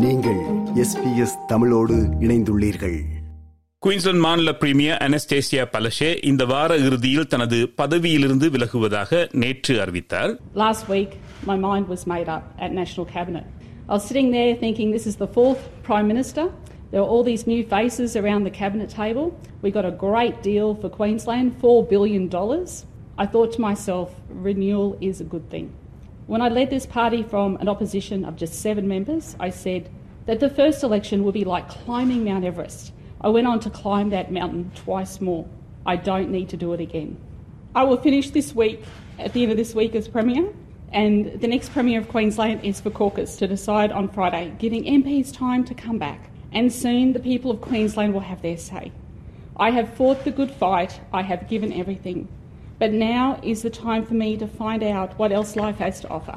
நீங்கள் எஸ்பிஎஸ் தமிழோடு இணைந்துள்ளீர்கள் குயின்ஸ்லாந்து மாநில பிரீமியர் அனஸ்டேசியா பலஷே இந்த வார இறுதியில் தனது பதவியிலிருந்து விலகுவதாக நேற்று அறிவித்தார் Last week, my mind was made up at National Cabinet. I was sitting there thinking this is the fourth Prime Minister. There are all these new faces around the Cabinet table. We got a great deal for Queensland, $4 billion. I thought to myself, renewal is a good thing. When I led this party from an opposition of just seven members, I said that the first election would be like climbing Mount Everest. I went on to climb that mountain twice more. I don't need to do it again. I will finish this week, at the end of this week, as Premier, and the next Premier of Queensland is for caucus to decide on Friday, giving MPs time to come back. And soon the people of Queensland will have their say. I have fought the good fight, I have given everything. But now is the time for me to find out what else life has to offer.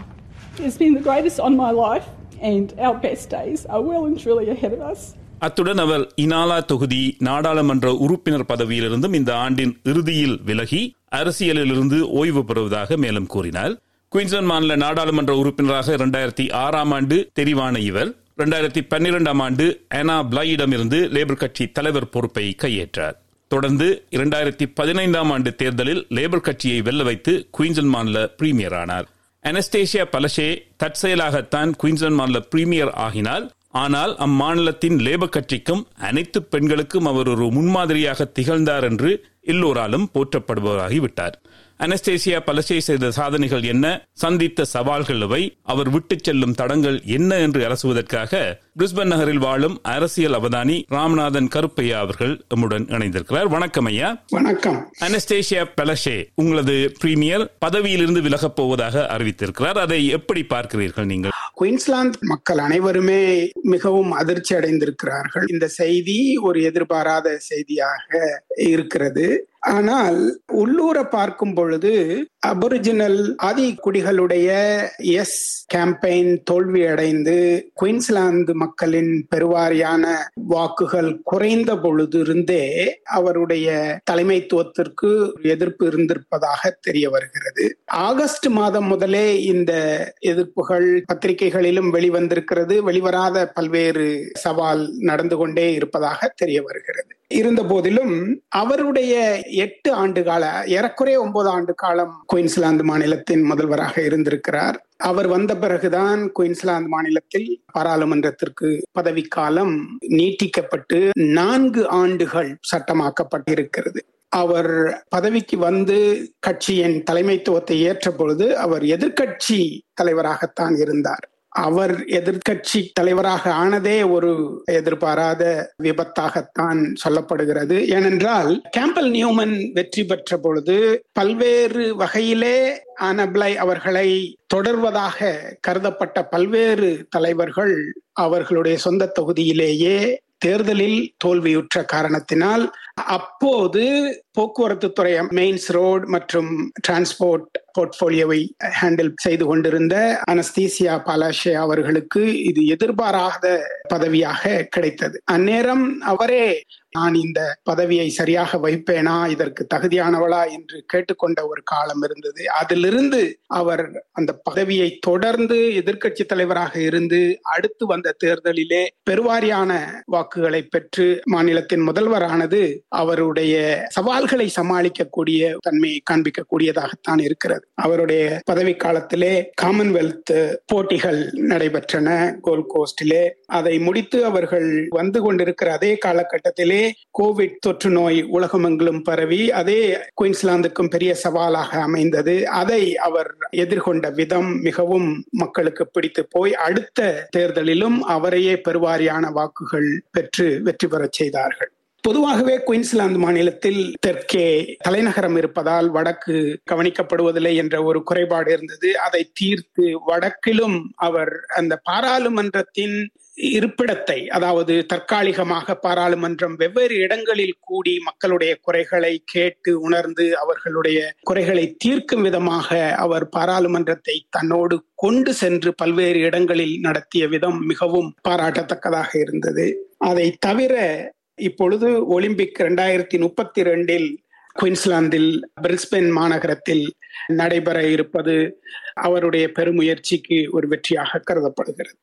It's been the greatest on my life, and our best days are well and truly ahead of us. அத்துடன் அவர் இனாலா தொகுதி நாடாளுமன்ற உறுப்பினர் பதவியிலிருந்தும் இந்த ஆண்டின் இறுதியில் விலகி அரசியலிலிருந்து ஓய்வு பெறுவதாக மேலும் கூறினார் குயின்ஸ்லாந்து மாநில நாடாளுமன்ற உறுப்பினராக இரண்டாயிரத்தி ஆறாம் ஆண்டு தெரிவான இவர் இரண்டாயிரத்தி பன்னிரெண்டாம் ஆண்டு அனா பிளாயிடமிருந்து லேபர் கட்சி தலைவர் பொறுப்பை கையேற்றார் தொடர்ந்து இரண்டாயிரத்தி பதினைந்தாம் ஆண்டு தேர்தலில் லேபர் கட்சியை வெல்ல வைத்து குயின்சன் மாநில பிரீமியர் ஆனார். அனஸ்டேஷியா பலஷே தற்செயலாகத்தான் குயின்சன் மாநில பிரீமியர் ஆகினால் ஆனால் அம்மாநிலத்தின் லேபர் கட்சிக்கும் அனைத்து பெண்களுக்கும் அவர் ஒரு முன்மாதிரியாக திகழ்ந்தார் என்று எல்லோராலும் போற்றப்படுபவராகிவிட்டார். அனஸ்டேசியா பலசே செய்த சாதனைகள் என்ன? சந்தித்த சவால்கள் அவை அவர் விட்டுச் செல்லும் தடங்கள் என்ன என்று அரசுவதற்காக பிரிஸ்பன் நகரில் வாழும் அரசியல் அவதானி ராமநாதன் கருப்பையா அவர்கள் எம்முடன் இணைந்திருக்கிறார். வணக்கம் ஐயா. வணக்கம். அனஸ்டேசியா பலஷே உங்களது பிரீமியர் பதவியிலிருந்து விலகப் போவதாக அறிவித்திருக்கிறார். அதை எப்படி பார்க்கிறீர்கள் நீங்கள்? குயின்ஸ்லாந்து மக்கள் அனைவருமே மிகவும் அதிர்ச்சி அடைந்திருக்கிறார்கள் இந்த செய்தி ஒரு எதிர்பாராத செய்தியாக இருக்கிறது. ஆனால் உள்ளூர பார்க்கும் பொழுது அபொரிஜினல் ஆதி குடிகளுடைய எஸ் கேம்பெயின் தோல்வி அடைந்து குயின்ஸ்லாந்து மக்களின் பெருவாரியான வாக்குகள் குறைந்த பொழுது இருந்தே அவருடைய தலைமைத்துவத்திற்கு எதிர்ப்பு இருந்திருப்பதாக தெரிய வருகிறது. ஆகஸ்ட் மாதம் முதலே இந்த எதிர்ப்புகள் பத்திரிகைகளிலும் வெளிவந்திருக்கிறது. வெளிவராத பல்வேறு சவால் நடந்து கொண்டே இருப்பதாக தெரிய வருகிறது. இருந்த போதிலும் அவருடைய எட்டு ஆண்டு கால ஏறக்குறைய ஒன்பது ஆண்டு காலம் குயின்ஸ்லாந்து மாநிலத்தின் முதல்வராக இருந்திருக்கிறார். அவர் வந்த பிறகுதான் குயின்ஸ்லாந்து மாநிலத்தில் பாராளுமன்றத்திற்கு பதவிக்காலம் நீட்டிக்கப்பட்டு நான்கு ஆண்டுகள் சட்டமாக்கப்பட்டிருக்கிறது. அவர் பதவிக்கு வந்து கட்சியின் தலைமைத்துவத்தை ஏற்ற பொழுது அவர் எதிர்கட்சி தலைவராகத்தான் இருந்தார். அவர் எதிர்கட்சி தலைவராக ஆனதே ஒரு எதிர்பாராத விபத்தாகத்தான் சொல்லப்படுகிறது. ஏனென்றால் கேம்பல் நியூமன் வெற்றி பெற்ற பொழுது பல்வேறு வகையிலே ஆனப்ளை அவர்களை தொடர்வதாக கருதப்பட்ட பல்வேறு தலைவர்கள் அவர்களுடைய சொந்த தொகுதியிலேயே தேர்தலில் தோல்வியுற்ற காரணத்தினால் அப்போது போக்குவரத்து துறை மெயின்ஸ் ரோடு மற்றும் டிரான்ஸ்போர்ட் போர்ட்போலியோவை ஹேண்டில் செய்து கொண்டிருந்த அனஸ்தீசியா பாலாஷே அவர்களுக்கு இது எதிர்பாராத பதவியாக கிடைத்தது. அந்நேரம் அவரே நான் இந்த பதவியை சரியாக வைப்பேனா? இதற்கு தகுதியானவளா? என்று கேட்டுக்கொண்ட ஒரு காலம் இருந்தது. அதிலிருந்து அவர் அந்த பதவியை தொடர்ந்து எதிர்கட்சி தலைவராக இருந்து அடுத்து வந்த தேர்தலிலே பெருவாரியான வாக்குகளை பெற்று மாநிலத்தின் முதல்வரானது அவருடைய சவால்களை சமாளிக்கக்கூடிய தன்மையை காண்பிக்கக்கூடியதாகத்தான் இருக்கிறது. அவருடைய பதவி காலத்திலே காமன்வெல்த் போட்டிகள் நடைபெற்றன கோல்ட் கோஸ்டிலே அதை முடித்து அவர்கள் வந்து கொண்டிருக்கிற அதே காலகட்டத்திலே கோவிட் தொற்று நோய் உலகமெங்கிலும் பரவி அதே குயின்ஸ்லாந்துக்கும் பெரிய சவாலாக அமைந்தது. அதை அவர் எதிர்கொண்ட விதம் மிகவும் மக்களுக்கு பிடித்து போய் அடுத்த தேர்தலிலும் அவரையே பெருவாரியான வாக்குகள் பெற்று வெற்றி பெறச் செய்தார்கள். பொதுவாகவே குயின்ஸ்லாந்து மாநிலத்தில் தெற்கே தலைநகரம் இருப்பதால் வடக்கு கவனிக்கப்படுவதில்லை என்ற ஒரு குறைபாடு இருந்தது. அதை தீர்த்து வடக்கிலும் அவர் அந்த பாராளுமன்றத்தின் இருப்பிடத்தை அதாவது தற்காலிகமாக பாராளுமன்றம் வெவ்வேறு இடங்களில் கூடி மக்களுடைய குறைகளை கேட்டு உணர்ந்து அவர்களுடைய குறைகளை தீர்க்கும் விதமாக அவர் பாராளுமன்றத்தை தன்னோடு கொண்டு சென்று பல்வேறு இடங்களில் நடத்திய விதம் மிகவும் பாராட்டத்தக்கதாக இருந்தது. அதை தவிர இப்பொழுது ஒலிம்பிக் இரண்டாயிரத்தி முப்பத்தி ரெண்டில் குயின்ஸ்லாந்தில் பிரிஸ்பென் மாநகரத்தில் நடைபெற இருப்பது அவருடைய பெருமுயற்சிக்கு ஒரு வெற்றியாக கருதப்படுகிறது.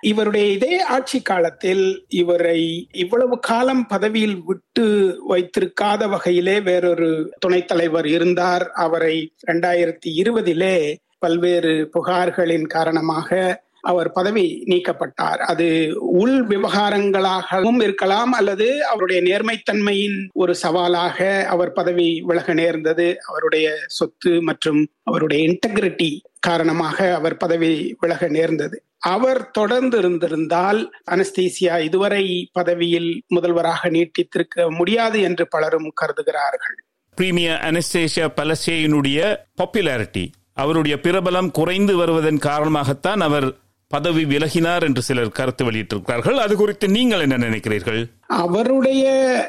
இவருடைய இதே ஆட்சி காலத்தில் இவரை இவ்வளவு காலம் பதவியில் விட்டு வைத்திருக்காத வகையிலே வேறொரு துணைத் தலைவர் இருந்தார். அவரை இரண்டாயிரத்தி இருபதிலே பல்வேறு புகார்களின் காரணமாக அவர் பதவி நீக்கப்பட்டார். அது உள் விவகாரங்களாகவும் இருக்கலாம் அல்லது அவருடைய நேர்மைத்தன்மையின் ஒரு சவாலாக அவர் பதவி விலக நேர்ந்தது. அவருடைய சொத்து மற்றும் அவருடைய இன்டெகிரிட்டி காரணமாக அவர் பதவி விலக நேர்ந்தது. அவர் தொடர்ந்து இருந்திருந்தால் அனஸ்தீசியா இதுவரை பதவியில் முதல்வராக நீட்டித்திருக்க முடியாது என்று பலரும் கருதுகிறார்கள். பிரீமியர் அனஸ்தேசியா பலசேயினுடைய பாப்புலாரிட்டி அவருடைய பிரபலம் குறைந்து வருவதன் காரணமாகத்தான் அவர் பதவி விலகினார் என்று சிலர் கருத்து வெளியிட்டிருக்கிறார்கள். அது குறித்து நீங்கள் என்ன நினைக்கிறீர்கள்? அவருடைய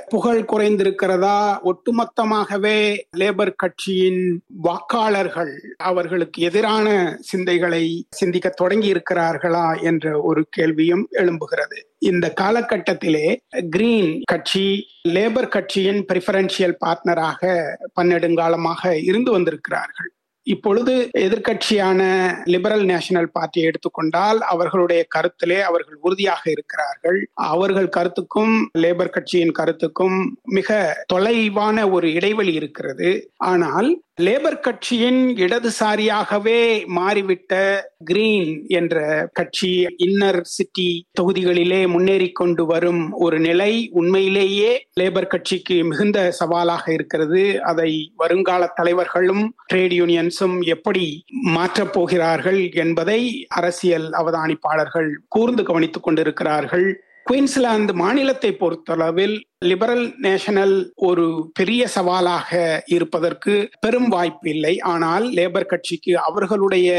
புகழ் குறைந்திருக்கிறதா? ஒட்டுமொத்தமாகவே லேபர் கட்சியின் வாக்காளர்கள் அவர்களுக்கு எதிரான சிந்தைகளை சிந்திக்க தொடங்கி இருக்கிறார்களா என்ற ஒரு கேள்வியும் எழும்புகிறது. இந்த காலகட்டத்திலே கிரீன் கட்சி லேபர் கட்சியின் பிரிஃபரன்சியல் பார்ட்னராக பன்னெடுங்காலமாக இருந்து வந்திருக்கிறார்கள். இப்பொழுது எதிர்கட்சியான லிபரல் நேஷனல் பார்ட்டியை எடுத்துக்கொண்டால் அவர்களுடைய கருத்திலே அவர்கள் உறுதியாக இருக்கிறார்கள். அவர்கள் கருத்துக்கும் லேபர் கட்சியின் கருத்துக்கும் மிக தொலைவான ஒரு இடைவெளி இருக்கிறது. ஆனால் லேபர் கட்சியின் இடதுசாரியாகவே மாறிவிட்ட கிரீன் என்ற கட்சி இன்னர் சிட்டி தொகுதிகளிலே முன்னேறி கொண்டு வரும் ஒரு நிலை உண்மையிலேயே லேபர் கட்சிக்கு மிகுந்த சவாலாக இருக்கிறது. அதை வருங்கால தலைவர்களும் ட்ரேட் யூனியன்ஸும் எப்படி மாற்றப் போகிறார்கள் என்பதை அரசியல் அவதானிப்பாளர்கள் கூர்ந்து கவனித்துக் கொண்டிருக்கிறார்கள். குயின்ஸ்லாந்து மாநிலத்தை பொறுத்தளவில் லிபரல் நேஷனல் ஒரு பெரிய சவாலாக இருப்பதற்கு பெரும் வாய்ப்பு இல்லை. ஆனால் லேபர் கட்சிக்கு அவர்களுடைய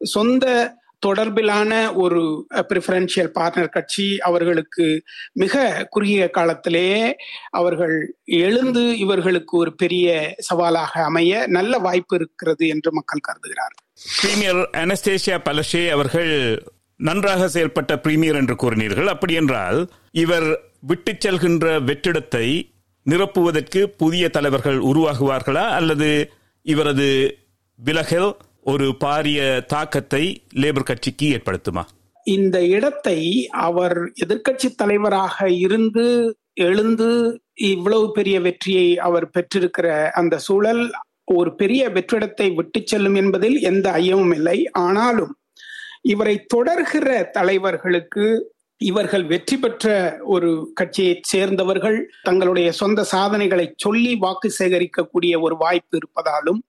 சொந்த தொடர்பிலான ஒரு பிரிஃபரன்ஷியல் பார்ட்னர் கட்சி அவர்களுக்கு மிக குறுகிய காலத்திலேயே அவர்கள் எழுந்து இவர்களுக்கு ஒரு பெரிய சவாலாக அமைய நல்ல வாய்ப்பு இருக்கிறது என்று மக்கள் கருதுகிறார் பிரீமியர் அனஸ்டேஷியா பலஷே அவர்கள் நன்றாக செயல்பட்ட பிரீமியர் என்று கூறினீர்கள். அப்படி என்றால் இவர் விட்டுச் செல்கின்ற வெற்றிடத்தை நிரப்புவதற்கு புதிய தலைவர்கள் உருவாகுவார்களா? அல்லது இவரது விலகல் ஒரு பாரிய தாக்கத்தை லேபர் கட்சிக்கு ஏற்படுத்துமா? இந்த இடத்தை அவர் எதிர்கட்சி தலைவராக இருந்து எழுந்து இவ்வளவு பெரிய வெற்றியை அவர் பெற்றிருக்கிற அந்த சூழல் ஒரு பெரிய வெற்றிடத்தை விட்டு செல்லும் என்பதில் எந்த ஐயமும் இல்லை. ஆனாலும் இவரை தொடர்கிற தலைவர்களுக்கு இவர்கள் வெற்றி பெற்ற ஒரு கட்சியை சேர்ந்தவர்கள் தங்களுடைய சொந்த சாதனைகளை சொல்லி வாக்கு சேகரிக்கக்கூடிய ஒரு வாய்ப்பு இருப்பதாலும்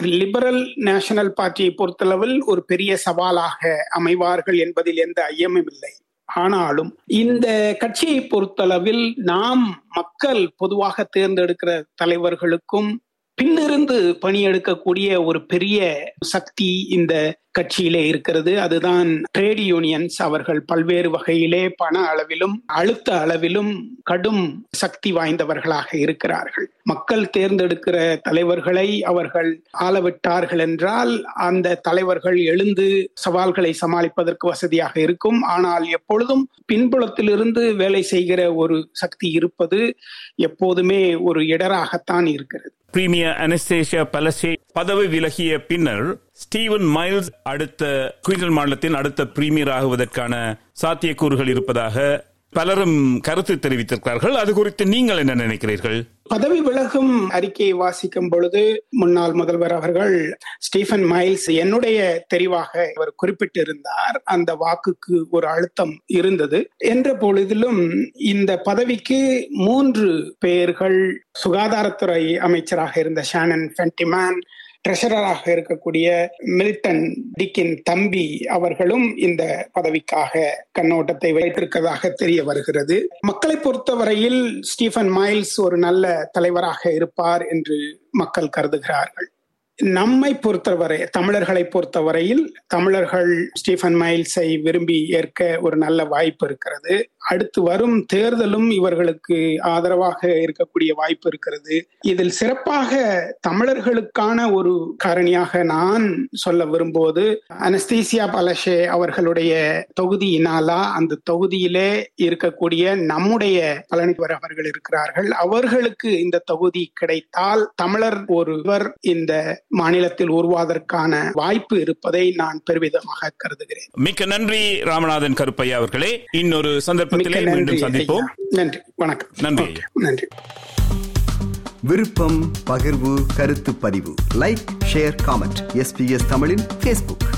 லிபரல் நேஷனல் பார்ட்டியை பொறுத்தளவில் ஒரு பெரிய சவாலாக அமைவார்கள் என்பதில் எந்த ஐயமும் இல்லை. ஆனாலும் இந்த கட்சியை பொறுத்தளவில் நாம் மக்கள் பொதுவாக தேர்ந்தெடுக்கிற தலைவர்களுக்கும் பின்னிருந்து பணியெடுக்கக்கூடிய ஒரு பெரிய சக்தி இந்த கட்சியிலே இருக்கிறது. அதுதான் ட்ரேட் யூனியன்ஸ் அவர்கள் பல்வேறு வகையிலே பண அளவிலும் அழுத்த அளவிலும் கடும் சக்தி வாய்ந்தவர்களாக இருக்கிறார்கள். மக்கள் தேர்ந்தெடுக்கிற தலைவர்களை அவர்கள் ஆளவிட்டார்கள் என்றால் அந்த தலைவர்கள் எழுந்து சவால்களை சமாளிப்பதற்கு வசதியாக இருக்கும். ஆனால் எப்பொழுதும் பின்புலத்திலிருந்து வேலை செய்கிற ஒரு சக்தி இருப்பது எப்போதுமே ஒரு இடராகத்தான் இருக்கிறது. பிரீமியர் அனஸ்தேஷியா பலசே பதவி விலகிய பின்னர் ஸ்டீவன் மைல்ஸ் அடுத்த குயின்ஸ்லாந்து மாநிலத்தின் அடுத்த பிரீமியர் ஆகுவதற்கான சாத்தியக்கூறுகள் இருப்பதாக பலரும் கருத்து தெரிவித்திருக்கிறார்கள். அது குறித்து நீங்கள் என்ன நினைக்கிறீர்கள்? பதவி விலகும் அறிக்கையை வாசிக்கும் பொழுது முன்னாள் முதல்வர் அவர்கள் ஸ்டீஃபன் மைல்ஸ் என்னுடைய தெரிவாக அவர் குறிப்பிட்டிருந்தார். அந்த வாக்குக்கு ஒரு அழுத்தம் இருந்தது. என்ற பொழுதிலும் இந்த பதவிக்கு மூன்று பெயர்கள் சுகாதாரத்துறை அமைச்சராக இருந்த ஷானன் ஃபென்டிமேன் ட்ரெஷரராக இருக்கக்கூடிய மில்டன் டிக்கின் தம்பி அவர்களும் இந்த பதவிக்காக கண்ணோட்டத்தை வைத்திருக்கதாக தெரிய வருகிறது. மக்களை பொறுத்தவரையில் ஸ்டீஃபன் மைல்ஸ் ஒரு நல்ல தலைவராக இருப்பார் என்று மக்கள் கருதுகிறார்கள். நம்மை பொறுத்தவரை தமிழர்களை பொறுத்தவரையில் தமிழர்கள் ஸ்டீஃபன் மைல்ஸை விரும்பி ஏற்க ஒரு நல்ல வாய்ப்பு இருக்கிறது. அடுத்து வரும் தேர்தலும் இவர்களுக்கு ஆதரவாக இருக்கக்கூடிய வாய்ப்பு இருக்கிறது. இதில் சிறப்பாக தமிழர்களுக்கான ஒரு காரணியாக நான் சொல்ல விரும்புவது அனஸ்தீசியா பலஷே அவர்களுடைய தொகுதியினாலா அந்த தொகுதியிலே இருக்கக்கூடிய நம்முடைய பழனிவர் அவர்கள் இருக்கிறார்கள். அவர்களுக்கு இந்த தொகுதி கிடைத்தால் தமிழர் ஒருவர் இந்த மாநிலத்தில் உருவாவதற்கான வாய்ப்பு இருப்பதை நான் பெருமிதமாக கருதுகிறேன். மிக்க நன்றி ராமநாதன் கருப்பையா அவர்களே. இன்னொரு சந்தர்ப்பத்திலே நன்றி மீண்டும் சந்திப்போம். நன்றி வணக்கம். நன்றி நன்றி. விருப்பம் பகிர்வு கருத்து பதிவு. லைக் ஷேர் காமெண்ட் எஸ்பிஎஸ் தமிழின் ஃபேஸ்புக்